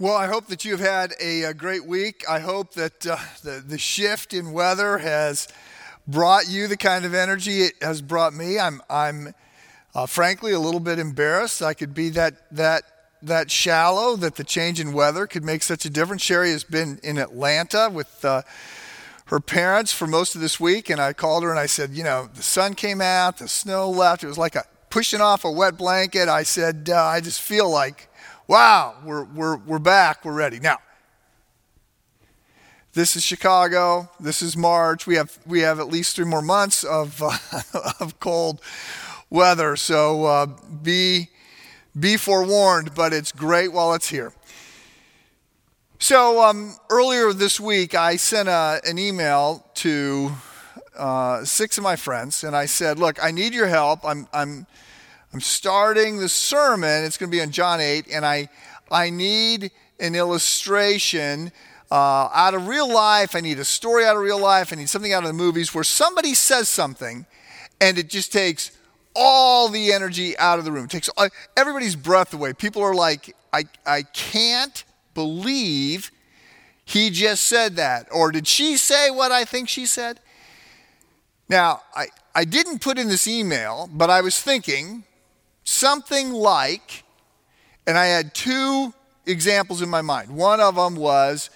Well, I hope that you've had a, a great week. I hope that uh, the, the shift in weather has brought you the kind of energy it has brought me. I'm, I'm uh, frankly a little bit embarrassed. I could be that, that, that shallow that the change in weather could make such a difference. Sherry has been in Atlanta with uh, her parents for most of this week, and I called her and I said, You know, the sun came out, the snow left. It was like a pushing off a wet blanket. I said, uh, I just feel like wow, we're, we're, we're back, we're ready. Now, this is Chicago. This is March. We have, we have at least three more months of, uh, of cold weather. So uh, be, be forewarned, but it's great while it's here. So um, earlier this week, I sent a, an email to uh, six of my friends, and I said, Look, I need your help. I'm, I'm I'm starting the sermon. It's going to be on John 8, and I, I need an illustration uh, out of real life. I need a story out of real life. I need something out of the movies where somebody says something and it just takes all the energy out of the room. It takes everybody's breath away. People are like, I, I can't believe he just said that. Or did she say what I think she said? Now, I, I didn't put in this email, but I was thinking something like, and I had two examples in my mind. One of them was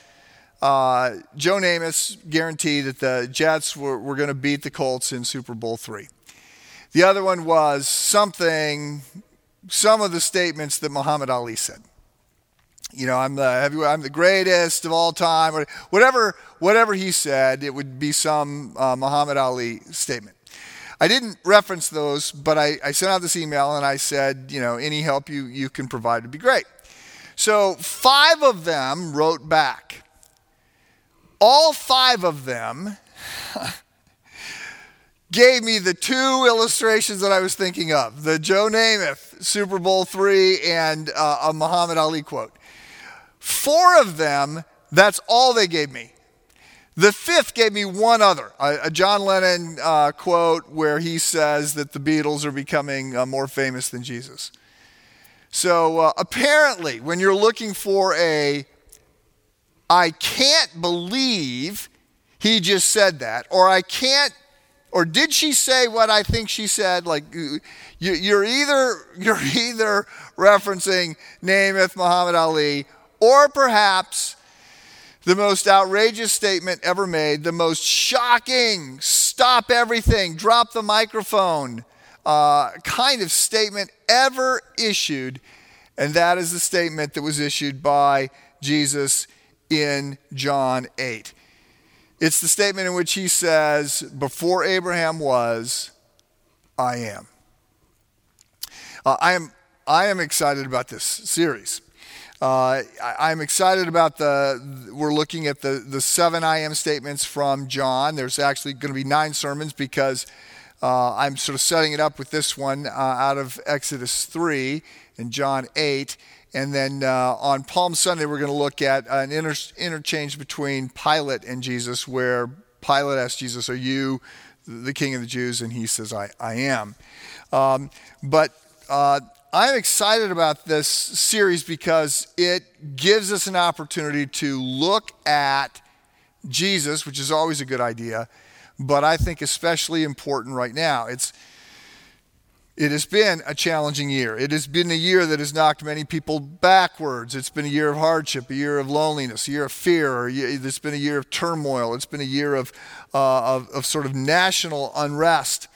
uh, Joe Namath guaranteed that the Jets were, were going to beat the Colts in Super Bowl three. The other one was something, some of the statements that Muhammad Ali said. You know, I'm the I'm the greatest of all time. or Whatever, whatever he said, it would be some uh, Muhammad Ali statement. I didn't reference those, but I, I sent out this email and I said, you know, any help you, you can provide would be great. So five of them wrote back. All five of them gave me the two illustrations that I was thinking of the Joe Namath Super Bowl three and uh, a Muhammad Ali quote. Four of them, that's all they gave me. The fifth gave me one other, a, John Lennon uh, quote where he says that the Beatles are becoming uh, more famous than Jesus. So uh, apparently, when you're looking for a, I can't believe he just said that, or I can't, or did she say what I think she said? Like you're either you're either referencing Namath Muhammad Ali, or perhaps the most outrageous statement ever made, the most shocking, stop everything, drop the microphone uh, kind of statement ever issued. And that is the statement that was issued by Jesus in John 8. It's the statement in which he says, Before Abraham was, I am. Uh, I am. I am excited about this series. Uh, I, am excited about the, we're looking at the, the seven I am statements from John. There's actually going to be nine sermons because uh, I'm sort of setting it up with this one uh, out of Exodus 3 and John 8. And then uh, on Palm Sunday, we're going to look at an inter- interchange between Pilate and Jesus, where Pilate asks Jesus, Are you the king of the Jews? And he says, I, I am. Um, but uh, I'm excited about this series because it gives us an opportunity to look at Jesus, which is always a good idea, but I think especially important right now. It's it has been a challenging year. It has been a year that has knocked many people backwards. It's been a year of hardship, a year of loneliness, a year of fear. It's been a year of turmoil. It's been a year of, uh, of, of sort of national unrest.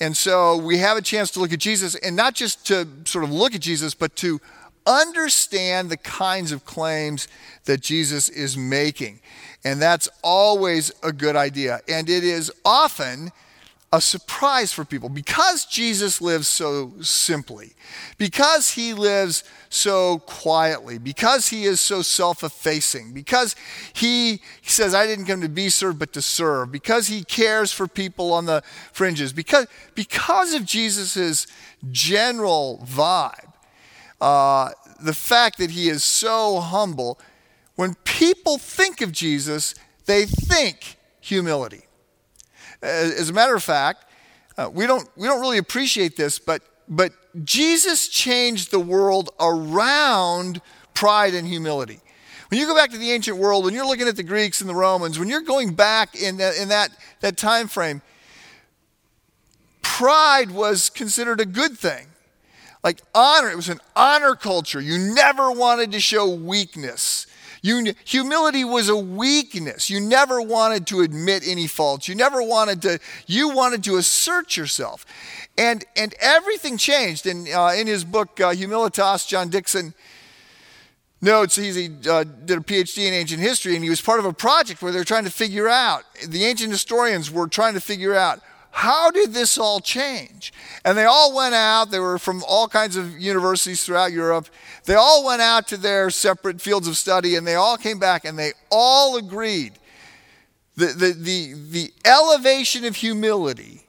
And so we have a chance to look at Jesus and not just to sort of look at Jesus, but to understand the kinds of claims that Jesus is making. And that's always a good idea. And it is often a surprise for people because Jesus lives so simply, because he lives so quietly, because he is so self effacing, because he, says, I didn't come to be served but to serve, because he cares for people on the fringes, because, because of Jesus' general vibe, uh, the fact that he is so humble, when people think of Jesus, they think humility. As a matter of fact, uh, we, don't, we don't really appreciate this, but, but Jesus changed the world around pride and humility. When you go back to the ancient world, when you're looking at the Greeks and the Romans, when you're going back in in that, that time frame, pride was considered a good thing. Like honor, it was an honor culture. You never wanted to show weakness. You, humility was a weakness. You never wanted to admit any faults. You never wanted to, you wanted to assert yourself. And, and everything changed. And uh, in his book, uh, Humilitas, John Dickson notes he uh, did a PhD in ancient history, and he was part of a project where they were trying to figure out, the ancient historians were trying to figure out how did this all change? And they all went out. They were from all kinds of universities throughout Europe. They all went out to their separate fields of study and they all came back and they all agreed the, the, the, the elevation of humility,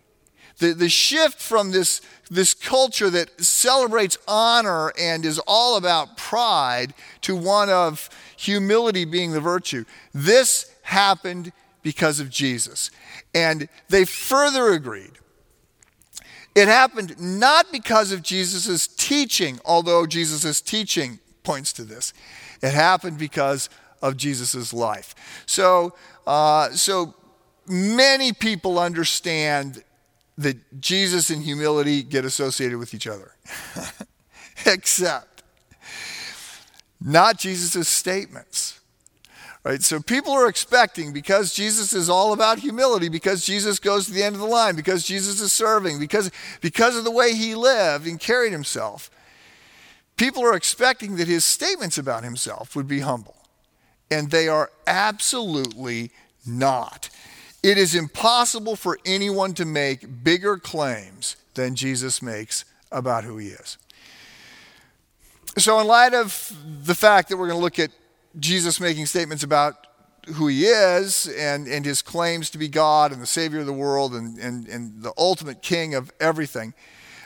the, the shift from this, this culture that celebrates honor and is all about pride to one of humility being the virtue. This happened because of Jesus. And they further agreed. It happened not because of Jesus' teaching, although Jesus' teaching points to this. It happened because of Jesus' life. So, uh, so many people understand that Jesus and humility get associated with each other, except not Jesus' statements. Right? So people are expecting because Jesus is all about humility, because Jesus goes to the end of the line, because Jesus is serving, because, because of the way he lived and carried himself, people are expecting that his statements about himself would be humble. And they are absolutely not. It is impossible for anyone to make bigger claims than Jesus makes about who he is. So, in light of the fact that we're going to look at Jesus making statements about who he is and, and his claims to be God and the Savior of the world and, and, and the ultimate king of everything.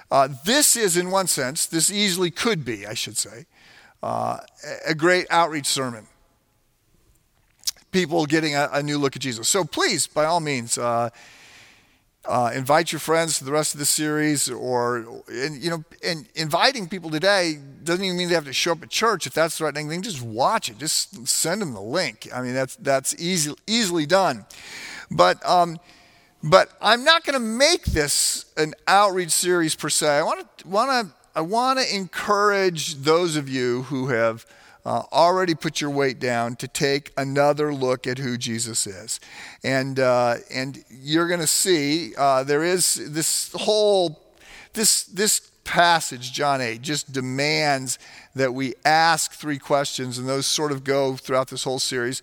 Uh, this is, in one sense, this easily could be, I should say, uh, a great outreach sermon. People getting a, a, new look at Jesus. So please, by all means, uh, uh, invite your friends to the rest of the series, or and, you know, and inviting people today doesn't even mean they have to show up at church. If that's the right thing, just watch it. Just send them the link. I mean, that's that's easy, easily done. But um, but I'm not going to make this an outreach series per se. I want to want to I want to encourage those of you who have uh, already put your weight down to take another look at who Jesus is. And, uh, and you're going to see uh, there is this whole, this, this passage, John 8, just demands that we ask three questions, and those sort of go throughout this whole series.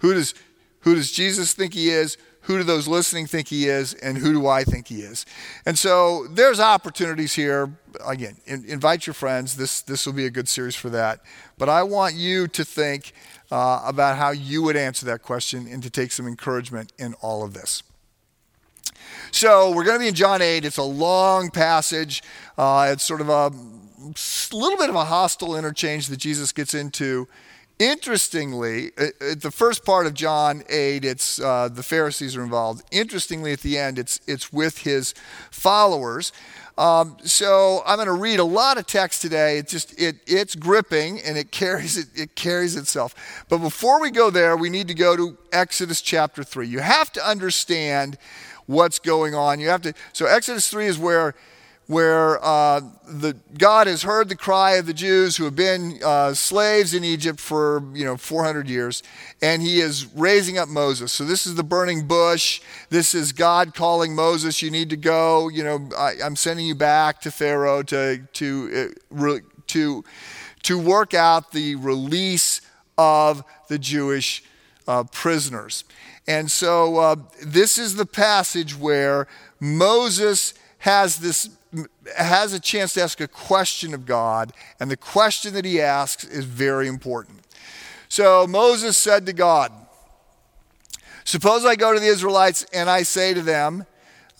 Who does, who does Jesus think he is? Who do those listening think he is? And who do I think he is? And so there's opportunities here. Again, in, invite your friends. This, this will be a good series for that. But I want you to think uh, about how you would answer that question and to take some encouragement in all of this. So we're going to be in John 8. It's a long passage. Uh, it's sort of a little bit of a hostile interchange that Jesus gets into Interestingly, at the first part of John 8, it's uh, the Pharisees are involved. Interestingly, at the end, it's, it's with his followers. Um, so I'm going to read a lot of text today. It's just it, it's gripping and it carries it, it carries itself. But before we go there, we need to go to Exodus chapter three. You have to understand what's going on. You have to. So Exodus three is where where uh, the, God has heard the cry of the Jews who have been uh, slaves in Egypt for you know 400 years, and He is raising up Moses. So this is the burning bush. This is God calling Moses. You need to go. You know, I, am sending you back to Pharaoh to to uh, to to work out the release of the Jewish uh, prisoners. And so uh, this is the passage where Moses has this has a chance to ask a question of God, and the question that he asks is very important. So Moses said to God, Suppose I go to the Israelites and I say to them,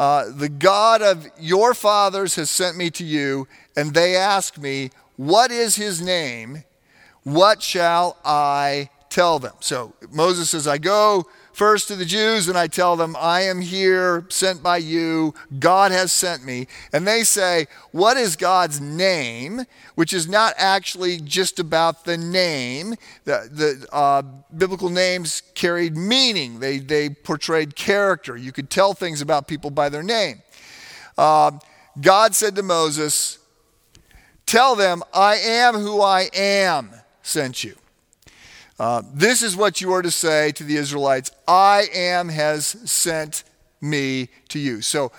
uh, The God of your fathers has sent me to you, and they ask me, What is his name? What shall I tell them? So Moses says, I go first to the Jews and I tell them, I am here, sent by you. God has sent me. And they say, What is God's name? Which is not actually just about the name. The, the uh, biblical names carried meaning, they, they portrayed character. You could tell things about people by their name. Uh, God said to Moses, Tell them, I am who I am sent you. Uh, this is what you are to say to the Israelites I am has sent me to you. So,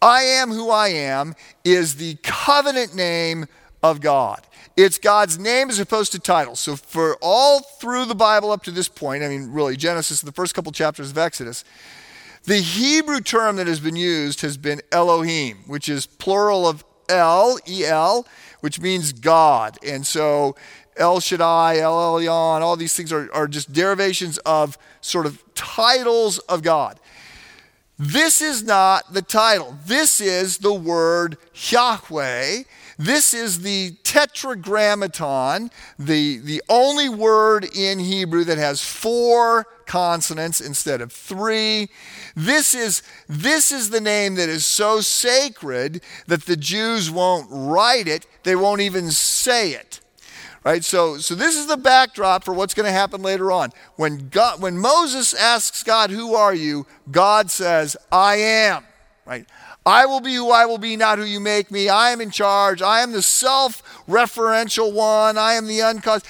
I am who I am is the covenant name of God. It's God's name as opposed to title. So, for all through the Bible up to this point, I mean, really, Genesis, the first couple chapters of Exodus, the Hebrew term that has been used has been Elohim, which is plural of El, E L, which means God. And so El Shaddai, El Elyon, all these things are, are just derivations of sort of titles of God. This is not the title. This is the word Yahweh. This is the tetragrammaton, the, the only word in Hebrew that has four consonants instead of three. This is, this is the name that is so sacred that the Jews won't write it, they won't even say it. Right? So, so this is the backdrop for what's going to happen later on. When, God, when Moses asks God, Who are you? God says, I am. Right? I will be who I will be, not who you make me. I am in charge. I am the self referential one. I am the uncaused.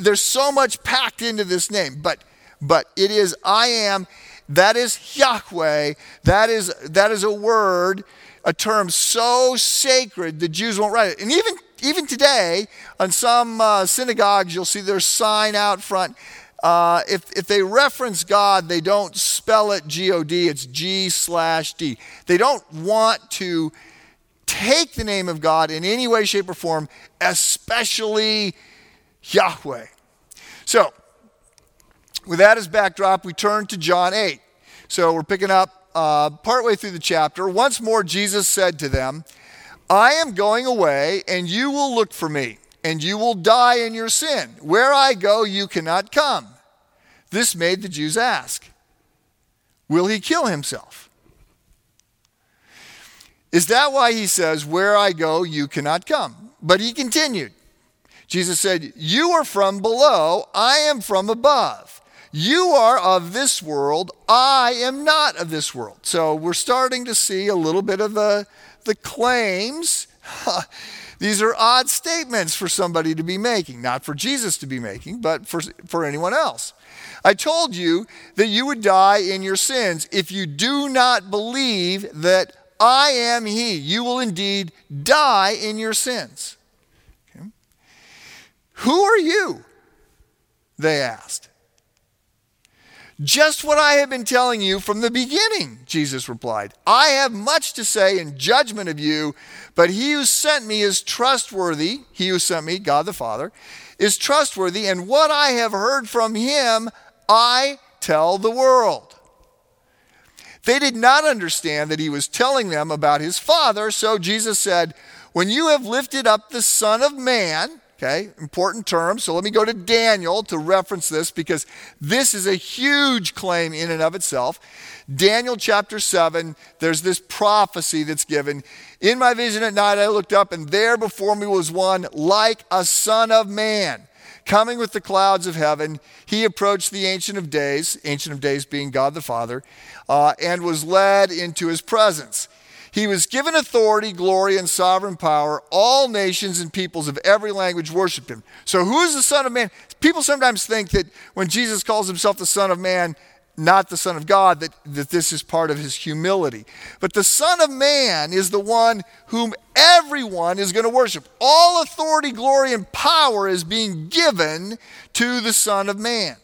There's so much packed into this name, but but it is I am. That is Yahweh. That is that is a word, a term so sacred the Jews won't write it. And even even today, on some uh, synagogues, you'll see their sign out front. Uh, if, if they reference God, they don't spell it G O D, it's G slash D. They don't want to take the name of God in any way, shape, or form, especially Yahweh. So, with that as backdrop, we turn to John 8. So, we're picking up uh, partway through the chapter. Once more, Jesus said to them, I am going away, and you will look for me, and you will die in your sin. Where I go, you cannot come. This made the Jews ask, Will he kill himself? Is that why he says, Where I go, you cannot come? But he continued. Jesus said, You are from below, I am from above. You are of this world, I am not of this world. So we're starting to see a little bit of the the claims. These are odd statements for somebody to be making, not for Jesus to be making, but for, for anyone else. I told you that you would die in your sins if you do not believe that I am He. You will indeed die in your sins. Okay. Who are you? They asked. Just what I have been telling you from the beginning, Jesus replied. I have much to say in judgment of you, but he who sent me is trustworthy. He who sent me, God the Father, is trustworthy, and what I have heard from him, I tell the world. They did not understand that he was telling them about his Father, so Jesus said, When you have lifted up the Son of Man, Okay, important term. So let me go to Daniel to reference this because this is a huge claim in and of itself. Daniel chapter 7, there's this prophecy that's given. In my vision at night, I looked up, and there before me was one like a son of man. Coming with the clouds of heaven, he approached the Ancient of Days, Ancient of Days being God the Father, uh, and was led into his presence. He was given authority, glory, and sovereign power. All nations and peoples of every language worshiped him. So, who is the Son of Man? People sometimes think that when Jesus calls himself the Son of Man, not the Son of God, that, that this is part of his humility. But the Son of Man is the one whom everyone is going to worship. All authority, glory, and power is being given to the Son of Man.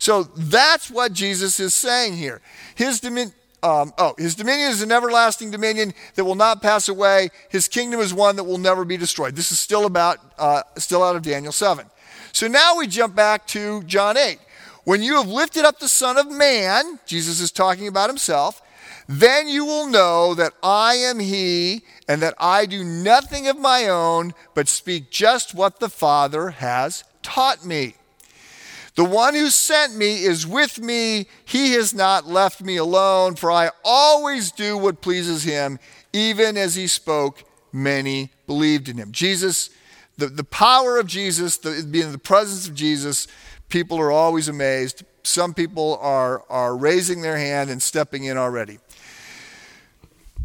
So that's what Jesus is saying here. His dominion um, oh, his dominion is an everlasting dominion that will not pass away. His kingdom is one that will never be destroyed. This is still about, uh, still out of Daniel 7. So now we jump back to John 8. When you have lifted up the Son of Man, Jesus is talking about himself, then you will know that I am he and that I do nothing of my own, but speak just what the Father has taught me. The one who sent me is with me. He has not left me alone, for I always do what pleases him. Even as he spoke, many believed in him. Jesus, the, the power of Jesus, the, being in the presence of Jesus, people are always amazed. Some people are, are raising their hand and stepping in already.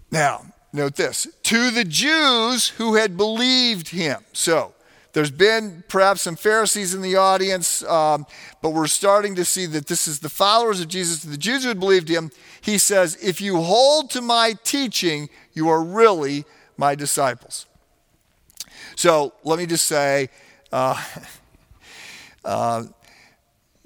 Now, note this to the Jews who had believed him. So, there's been perhaps some Pharisees in the audience, um, but we're starting to see that this is the followers of Jesus, the Jews who had believed him. He says, If you hold to my teaching, you are really my disciples. So let me just say, uh, uh,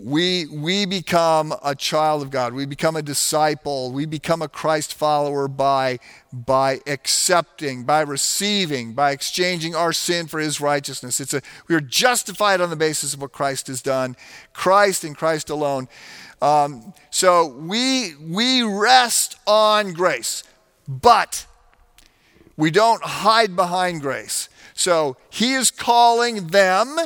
we, we become a child of God. We become a disciple. We become a Christ follower by, by accepting, by receiving, by exchanging our sin for his righteousness. It's a, we are justified on the basis of what Christ has done, Christ and Christ alone. Um, so we, we rest on grace, but we don't hide behind grace. So he is calling them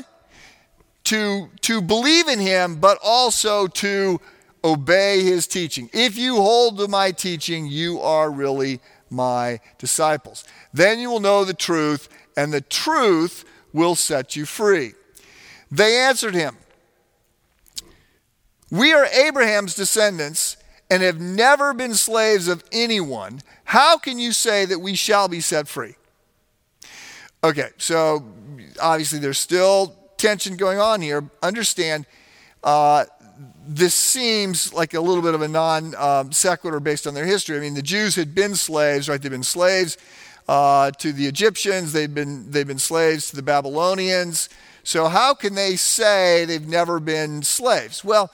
to, to believe in him, but also to obey his teaching. If you hold to my teaching, you are really my disciples. Then you will know the truth, and the truth will set you free. They answered him, We are Abraham's descendants and have never been slaves of anyone. How can you say that we shall be set free? Okay, so obviously there's still tension going on here. Understand, uh, this seems like a little bit of a non um, sequitur based on their history. I mean, the Jews had been slaves, right? They've been slaves uh, to the Egyptians, they've been, they've been slaves to the Babylonians. So, how can they say they've never been slaves? Well,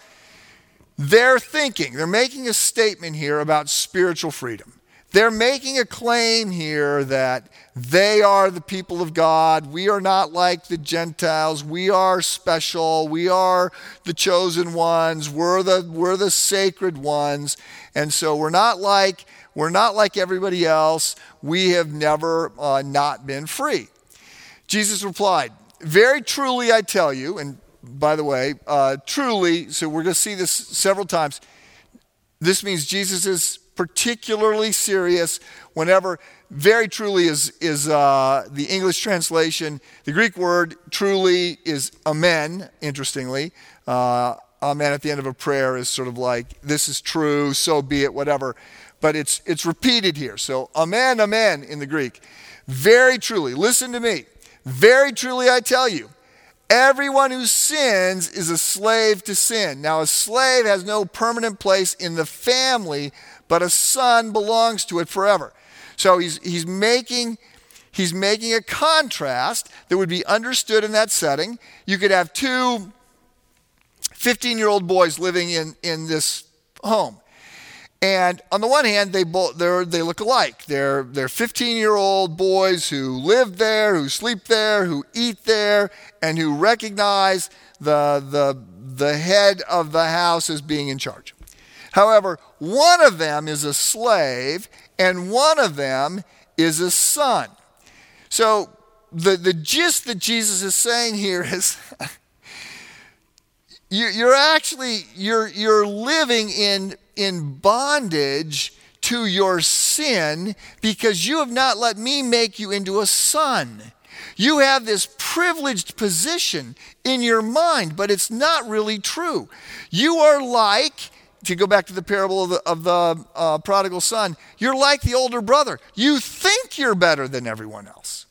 they're thinking, they're making a statement here about spiritual freedom. They're making a claim here that they are the people of God. We are not like the Gentiles. We are special. We are the chosen ones. We're the, we're the sacred ones. And so we're not like, we're not like everybody else. We have never uh, not been free. Jesus replied, Very truly I tell you, and by the way, uh, truly, so we're going to see this several times. This means Jesus is particularly serious whenever very truly is, is uh, the English translation. The Greek word truly is amen, interestingly. Uh, amen at the end of a prayer is sort of like, this is true, so be it, whatever. But it's, it's repeated here. So, amen, amen in the Greek. Very truly, listen to me. Very truly, I tell you, everyone who sins is a slave to sin. Now, a slave has no permanent place in the family, but a son belongs to it forever. So he's, he's, making, he's making a contrast that would be understood in that setting. You could have two 15 year old boys living in, in this home. And on the one hand, they both they look alike. They're they're 15 year old boys who live there, who sleep there, who eat there, and who recognize the the the head of the house as being in charge. However, one of them is a slave and one of them is a son. So the, the gist that Jesus is saying here is you're actually you're, you're living in, in bondage to your sin because you have not let me make you into a son. You have this privileged position in your mind, but it's not really true. You are like to go back to the parable of the, of the uh, prodigal son, you're like the older brother. You think you're better than everyone else.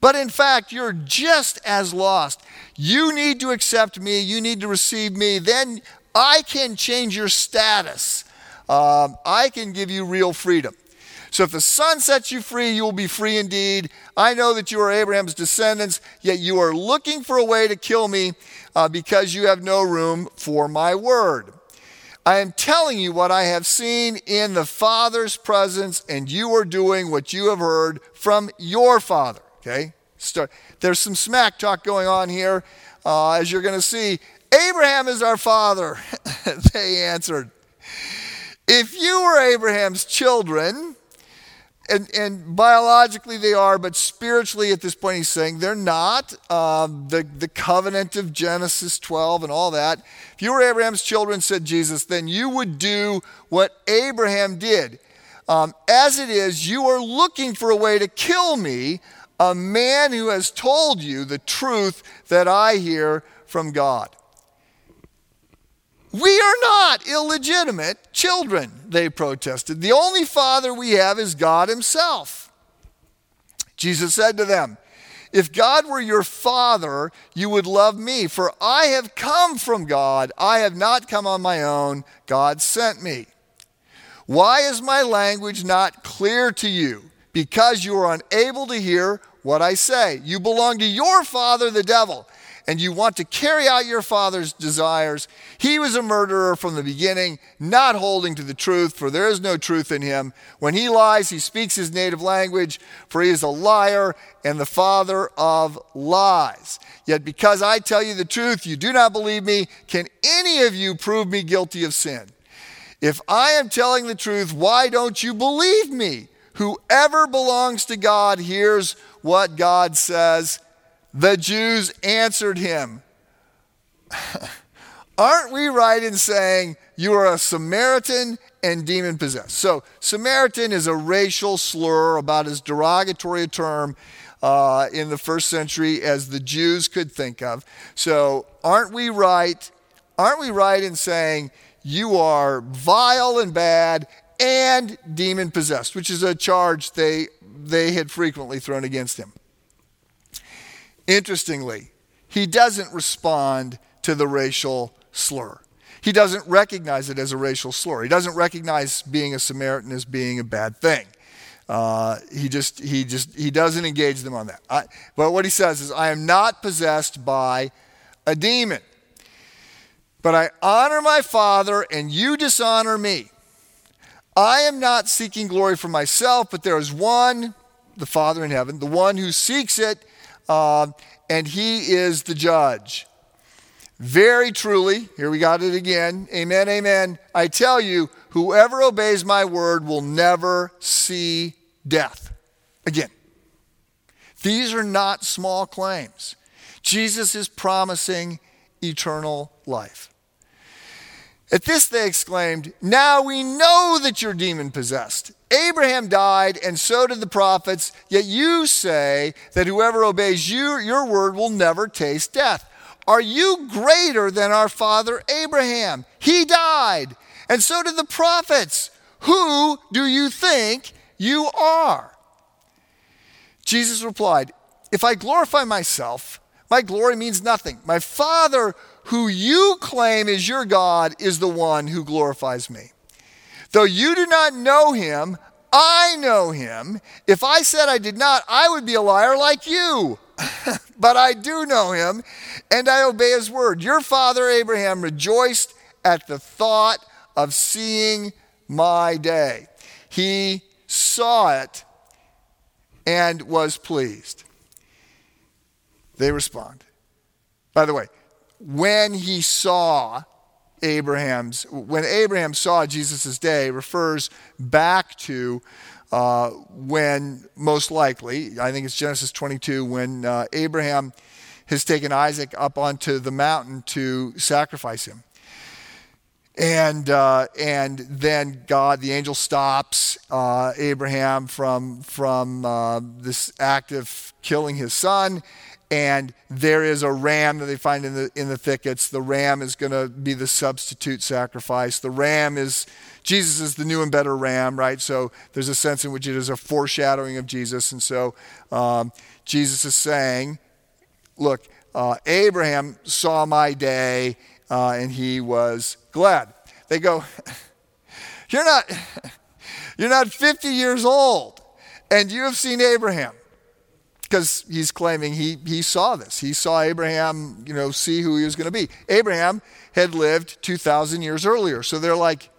But in fact, you're just as lost. You need to accept me. You need to receive me. Then I can change your status. Um, I can give you real freedom. So if the Son sets you free, you will be free indeed. I know that you are Abraham's descendants, yet you are looking for a way to kill me uh, because you have no room for my word. I am telling you what I have seen in the Father's presence, and you are doing what you have heard from your Father. Okay? Start. There's some smack talk going on here, uh, as you're going to see. Abraham is our father, they answered. If you were Abraham's children, and, and biologically they are, but spiritually at this point he's saying they're not. Um, the, the covenant of Genesis 12 and all that. If you were Abraham's children, said Jesus, then you would do what Abraham did. Um, as it is, you are looking for a way to kill me, a man who has told you the truth that I hear from God. We are not illegitimate children, they protested. The only father we have is God Himself. Jesus said to them, If God were your father, you would love me, for I have come from God. I have not come on my own. God sent me. Why is my language not clear to you? Because you are unable to hear what I say. You belong to your father, the devil and you want to carry out your father's desires. He was a murderer from the beginning, not holding to the truth, for there is no truth in him. When he lies, he speaks his native language, for he is a liar and the father of lies. Yet because I tell you the truth, you do not believe me. Can any of you prove me guilty of sin? If I am telling the truth, why don't you believe me? Whoever belongs to God hears what God says the Jews answered him, Aren't we right in saying you are a Samaritan and demon possessed? So, Samaritan is a racial slur, about as derogatory a term uh, in the first century as the Jews could think of. So, aren't we right? Aren't we right in saying you are vile and bad and demon possessed, which is a charge they, they had frequently thrown against him? Interestingly, he doesn't respond to the racial slur. He doesn't recognize it as a racial slur. He doesn't recognize being a Samaritan as being a bad thing. Uh, he just he just he doesn't engage them on that. I, but what he says is, "I am not possessed by a demon, but I honor my Father, and you dishonor me. I am not seeking glory for myself, but there is one, the Father in heaven, the one who seeks it." Uh, and he is the judge. Very truly, here we got it again. Amen, amen. I tell you, whoever obeys my word will never see death. Again, these are not small claims. Jesus is promising eternal life. At this they exclaimed, Now we know that you're demon possessed. Abraham died, and so did the prophets, yet you say that whoever obeys you, your word will never taste death. Are you greater than our father Abraham? He died, and so did the prophets. Who do you think you are? Jesus replied, If I glorify myself, my glory means nothing. My Father, who you claim is your God, is the one who glorifies me. Though you do not know him, I know him. If I said I did not, I would be a liar like you. but I do know him, and I obey his word. Your father Abraham rejoiced at the thought of seeing my day. He saw it and was pleased. They respond. By the way, when he saw Abraham's, when Abraham saw Jesus' day, refers back to uh, when, most likely, I think it's Genesis 22, when uh, Abraham has taken Isaac up onto the mountain to sacrifice him. And, uh, and then God, the angel stops uh, Abraham from, from uh, this act of killing his son and there is a ram that they find in the in the thickets. The ram is going to be the substitute sacrifice. The ram is Jesus is the new and better ram, right? So there's a sense in which it is a foreshadowing of Jesus, and so um, Jesus is saying, "Look, uh, Abraham saw my day, uh, and he was glad." They go, "You're not, you're not 50 years old, and you have seen Abraham." Because he's claiming he, he saw this. He saw Abraham, you know, see who he was going to be. Abraham had lived 2,000 years earlier. So they're like,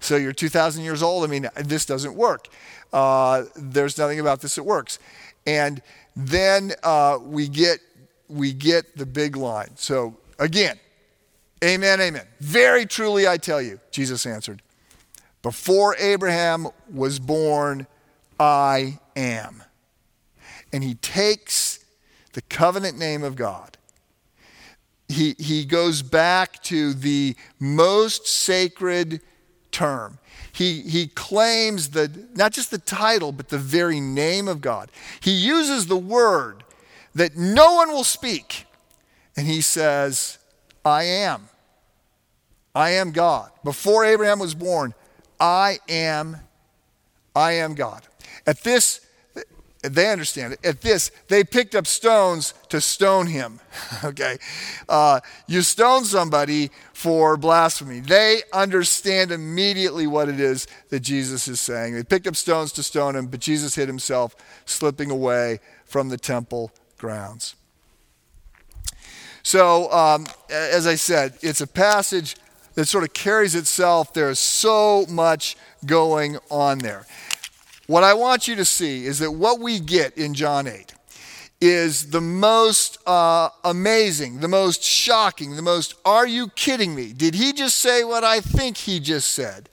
so you're 2,000 years old? I mean, this doesn't work. Uh, there's nothing about this that works. And then uh, we, get, we get the big line. So again, amen, amen. Very truly I tell you, Jesus answered, before Abraham was born, I am. And he takes the covenant name of God. He, he goes back to the most sacred term. He, he claims the, not just the title, but the very name of God. He uses the word that no one will speak. And he says, I am. I am God. Before Abraham was born, I am, I am God. At this, they understand it. At this, they picked up stones to stone him. okay? Uh, you stone somebody for blasphemy. They understand immediately what it is that Jesus is saying. They picked up stones to stone him, but Jesus hid himself, slipping away from the temple grounds. So, um, as I said, it's a passage that sort of carries itself. There's so much going on there. What I want you to see is that what we get in John 8 is the most uh, amazing, the most shocking, the most, are you kidding me? Did he just say what I think he just said?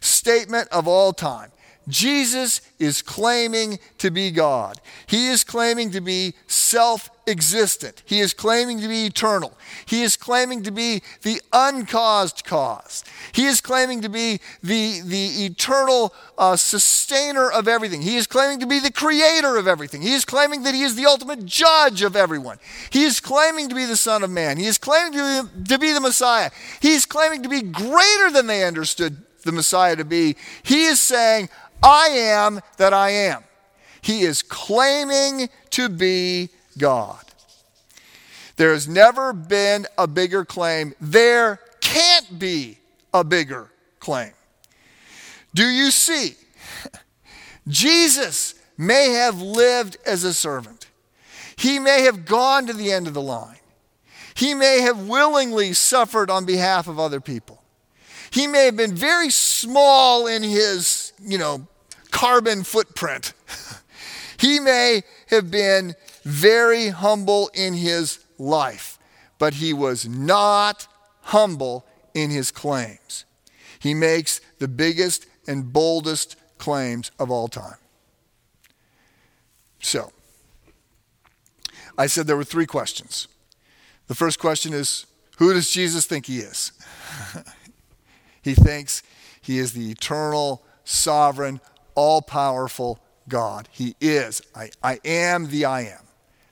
Statement of all time. Jesus is claiming to be God. He is claiming to be self existent. He is claiming to be eternal. He is claiming to be the uncaused cause. He is claiming to be the, the eternal uh, sustainer of everything. He is claiming to be the creator of everything. He is claiming that he is the ultimate judge of everyone. He is claiming to be the Son of Man. He is claiming to be, to be the Messiah. He is claiming to be greater than they understood the Messiah to be. He is saying, I am that I am. He is claiming to be God. There has never been a bigger claim. There can't be a bigger claim. Do you see? Jesus may have lived as a servant. He may have gone to the end of the line. He may have willingly suffered on behalf of other people. He may have been very small in his, you know, carbon footprint. he may have been very humble in his life, but he was not humble in his claims. He makes the biggest and boldest claims of all time. So, I said there were three questions. The first question is Who does Jesus think he is? he thinks he is the eternal, sovereign, all powerful God. He is. I, I am the I am.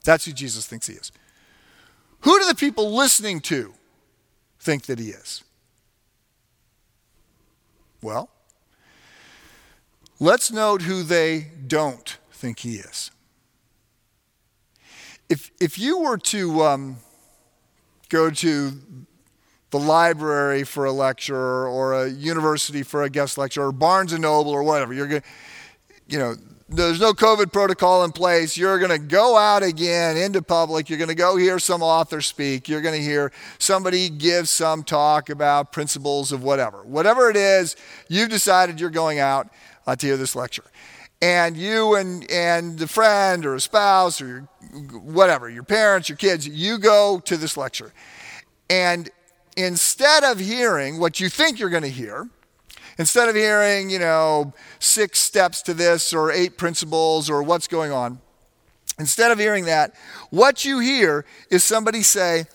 That's who Jesus thinks he is. Who do the people listening to think that he is? Well, let's note who they don't think he is. If, if you were to um, go to the library for a lecture or a university for a guest lecture or Barnes and Noble or whatever. You're going you know, there's no COVID protocol in place. You're going to go out again into public. You're going to go hear some author speak. You're going to hear somebody give some talk about principles of whatever. Whatever it is, you've decided you're going out uh, to hear this lecture. And you and, and the friend or a spouse or your, whatever, your parents, your kids, you go to this lecture. And instead of hearing what you think you're going to hear, instead of hearing, you know, six steps to this or eight principles or what's going on, instead of hearing that, what you hear is somebody say,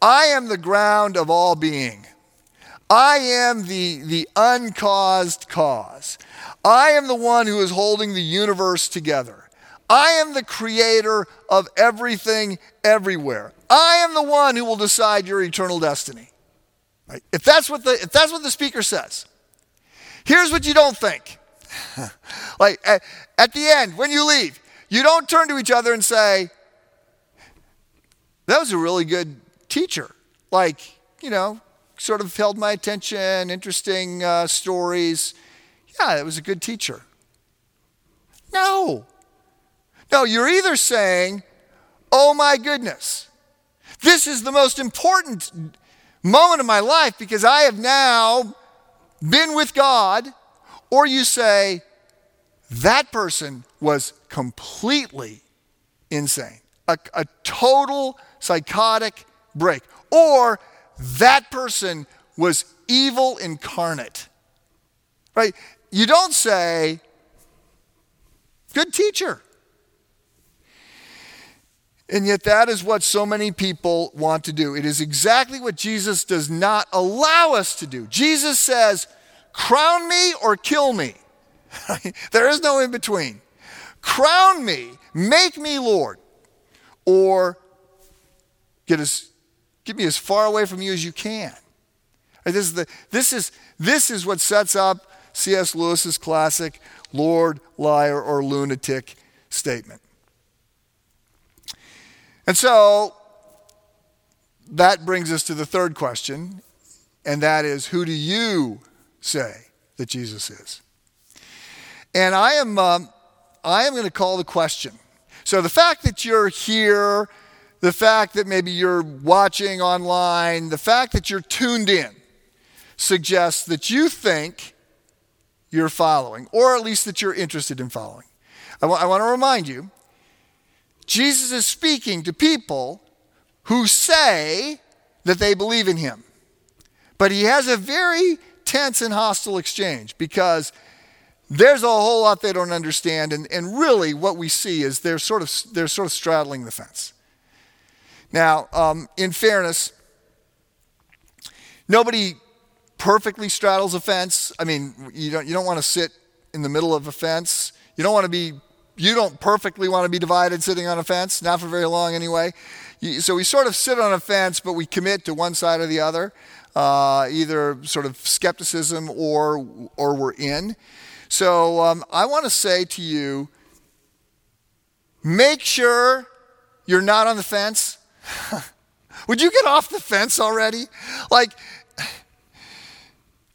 I am the ground of all being. I am the, the uncaused cause. I am the one who is holding the universe together. I am the creator of everything everywhere. I am the one who will decide your eternal destiny. Right? If, that's what the, if that's what the speaker says, here's what you don't think. like at, at the end, when you leave, you don't turn to each other and say, That was a really good teacher. Like, you know, sort of held my attention, interesting uh, stories. Yeah, it was a good teacher. No. No, you're either saying, Oh my goodness, this is the most important moment of my life because I have now been with God. Or you say, that person was completely insane, a, a total psychotic break. Or that person was evil incarnate. Right? You don't say, Good teacher. And yet, that is what so many people want to do. It is exactly what Jesus does not allow us to do. Jesus says, Crown me or kill me. there is no in between. Crown me, make me Lord, or get as, get me as far away from you as you can. This is, the, this, is, this is what sets up C.S. Lewis's classic Lord, liar, or lunatic statement. And so that brings us to the third question, and that is who do you say that Jesus is? And I am, um, I am going to call the question. So the fact that you're here, the fact that maybe you're watching online, the fact that you're tuned in suggests that you think you're following, or at least that you're interested in following. I, w- I want to remind you Jesus is speaking to people who say that they believe in him. But he has a very tense and hostile exchange because there's a whole lot they don't understand, and, and really what we see is they're sort of, they're sort of straddling the fence. Now, um, in fairness, nobody perfectly straddles a fence. I mean, you don't, you don't want to sit in the middle of a fence. You don't want to be you don't perfectly want to be divided sitting on a fence, not for very long anyway. So we sort of sit on a fence, but we commit to one side or the other, uh, either sort of skepticism or, or we're in. So um, I want to say to you make sure you're not on the fence. Would you get off the fence already? Like,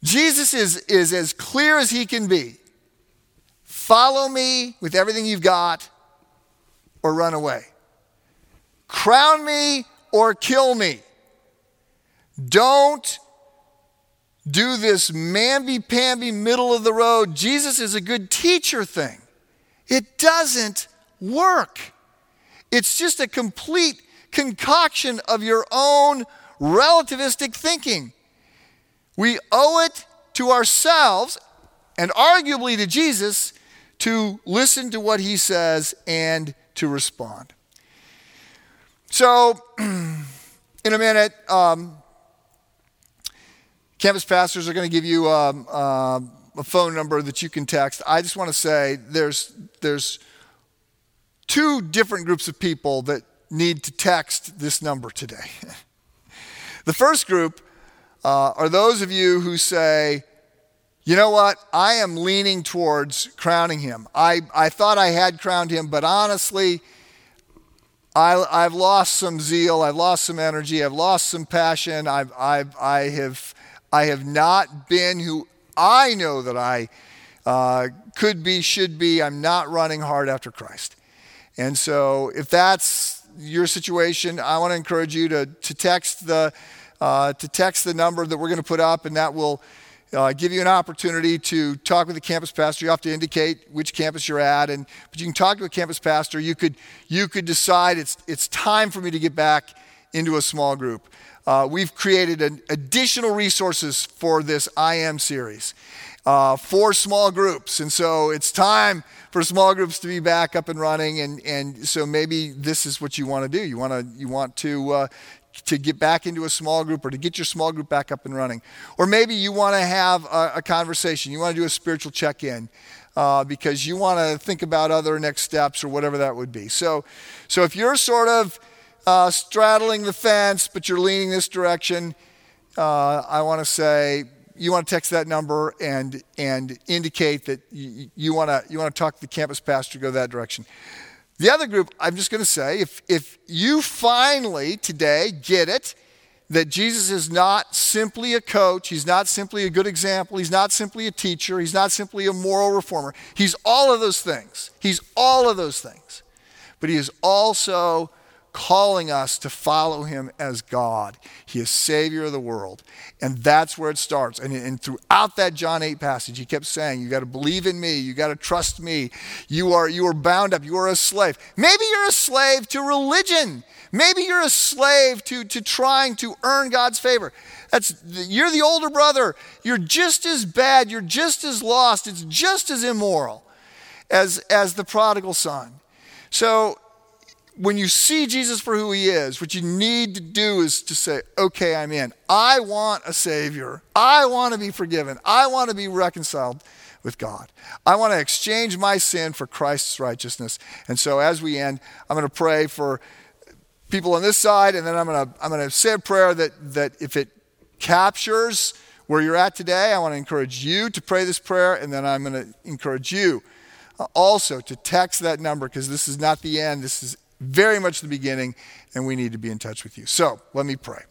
Jesus is, is as clear as he can be. Follow me with everything you've got or run away. Crown me or kill me. Don't do this mamby pamby middle of the road. Jesus is a good teacher thing. It doesn't work. It's just a complete concoction of your own relativistic thinking. We owe it to ourselves and arguably to Jesus to listen to what he says and to respond. So, in a minute, um, campus pastors are going to give you um, uh, a phone number that you can text. I just want to say there's, there's two different groups of people that need to text this number today. the first group uh, are those of you who say, you know what? I am leaning towards crowning him. I, I thought I had crowned him, but honestly, I, I've lost some zeal. I've lost some energy. I've lost some passion. I've, I've, I, have, I have not been who I know that I uh, could be, should be. I'm not running hard after Christ. And so, if that's your situation, I want to encourage you to, to, text the, uh, to text the number that we're going to put up, and that will uh, give you an opportunity to talk with the campus pastor. You have to indicate which campus you're at, and but you can talk to a campus pastor. You could you could decide it's it's time for me to get back into a small group. Uh, we've created additional resources for this I Am series uh, for small groups, and so it's time for small groups to be back up and running. And and so maybe this is what you want to do. You want to you want to uh, to get back into a small group or to get your small group back up and running. Or maybe you want to have a, a conversation, you want to do a spiritual check in. Uh, because you want to think about other next steps or whatever that would be. So, so if you're sort of uh, straddling the fence, but you're leaning this direction, uh, I want to say you want to text that number and and indicate that you, you want to you want to talk to the campus pastor, go that direction. The other group, I'm just going to say, if, if you finally today get it, that Jesus is not simply a coach, he's not simply a good example, he's not simply a teacher, he's not simply a moral reformer. He's all of those things. He's all of those things. But he is also calling us to follow him as God. He is Savior of the world. And that's where it starts. And, and throughout that John 8 passage, he kept saying, You got to believe in me. You got to trust me. You are, you are bound up. You are a slave. Maybe you're a slave to religion. Maybe you're a slave to, to trying to earn God's favor. That's, you're the older brother. You're just as bad. You're just as lost. It's just as immoral. as, as the prodigal son. So when you see Jesus for who he is, what you need to do is to say, okay, I'm in. I want a Savior. I want to be forgiven. I want to be reconciled with God. I want to exchange my sin for Christ's righteousness. And so as we end, I'm going to pray for people on this side, and then I'm going to, I'm going to say a prayer that, that if it captures where you're at today, I want to encourage you to pray this prayer, and then I'm going to encourage you uh, also to text that number because this is not the end. This is very much the beginning, and we need to be in touch with you. So let me pray.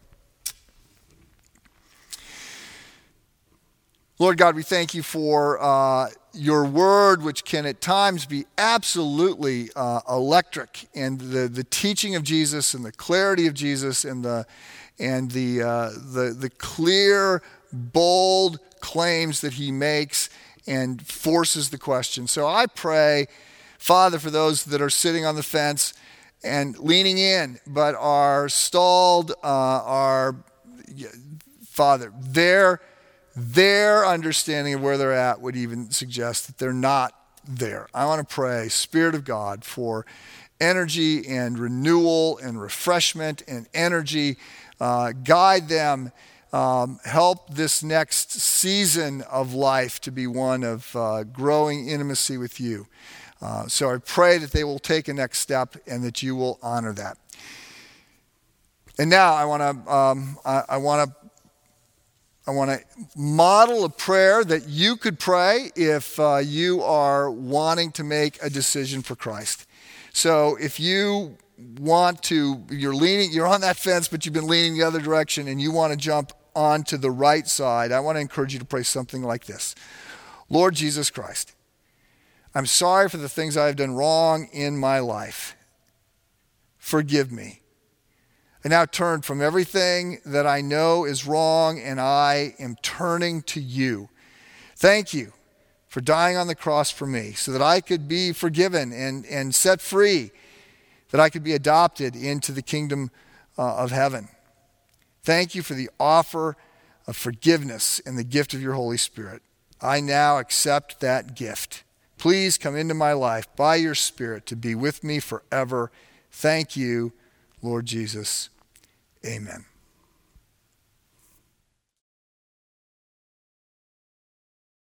Lord God, we thank you for uh, your word, which can at times be absolutely uh, electric, and the, the teaching of Jesus and the clarity of Jesus and the, and the, uh, the, the clear, bold claims that he makes and forces the question. So I pray, Father, for those that are sitting on the fence and leaning in, but are stalled, uh, are, Father, their, their understanding of where they're at would even suggest that they're not there. I want to pray, Spirit of God, for energy and renewal and refreshment and energy. Uh, guide them. Um, help this next season of life to be one of uh, growing intimacy with you. Uh, so I pray that they will take a next step and that you will honor that. And now I want to um, I, I want to I want to model a prayer that you could pray if uh, you are wanting to make a decision for Christ. So if you want to, you're leaning, you're on that fence, but you've been leaning the other direction and you want to jump onto the right side, I want to encourage you to pray something like this Lord Jesus Christ. I'm sorry for the things I have done wrong in my life. Forgive me. I now turn from everything that I know is wrong and I am turning to you. Thank you for dying on the cross for me so that I could be forgiven and, and set free, that I could be adopted into the kingdom uh, of heaven. Thank you for the offer of forgiveness and the gift of your Holy Spirit. I now accept that gift. Please come into my life by your Spirit to be with me forever. Thank you, Lord Jesus. Amen.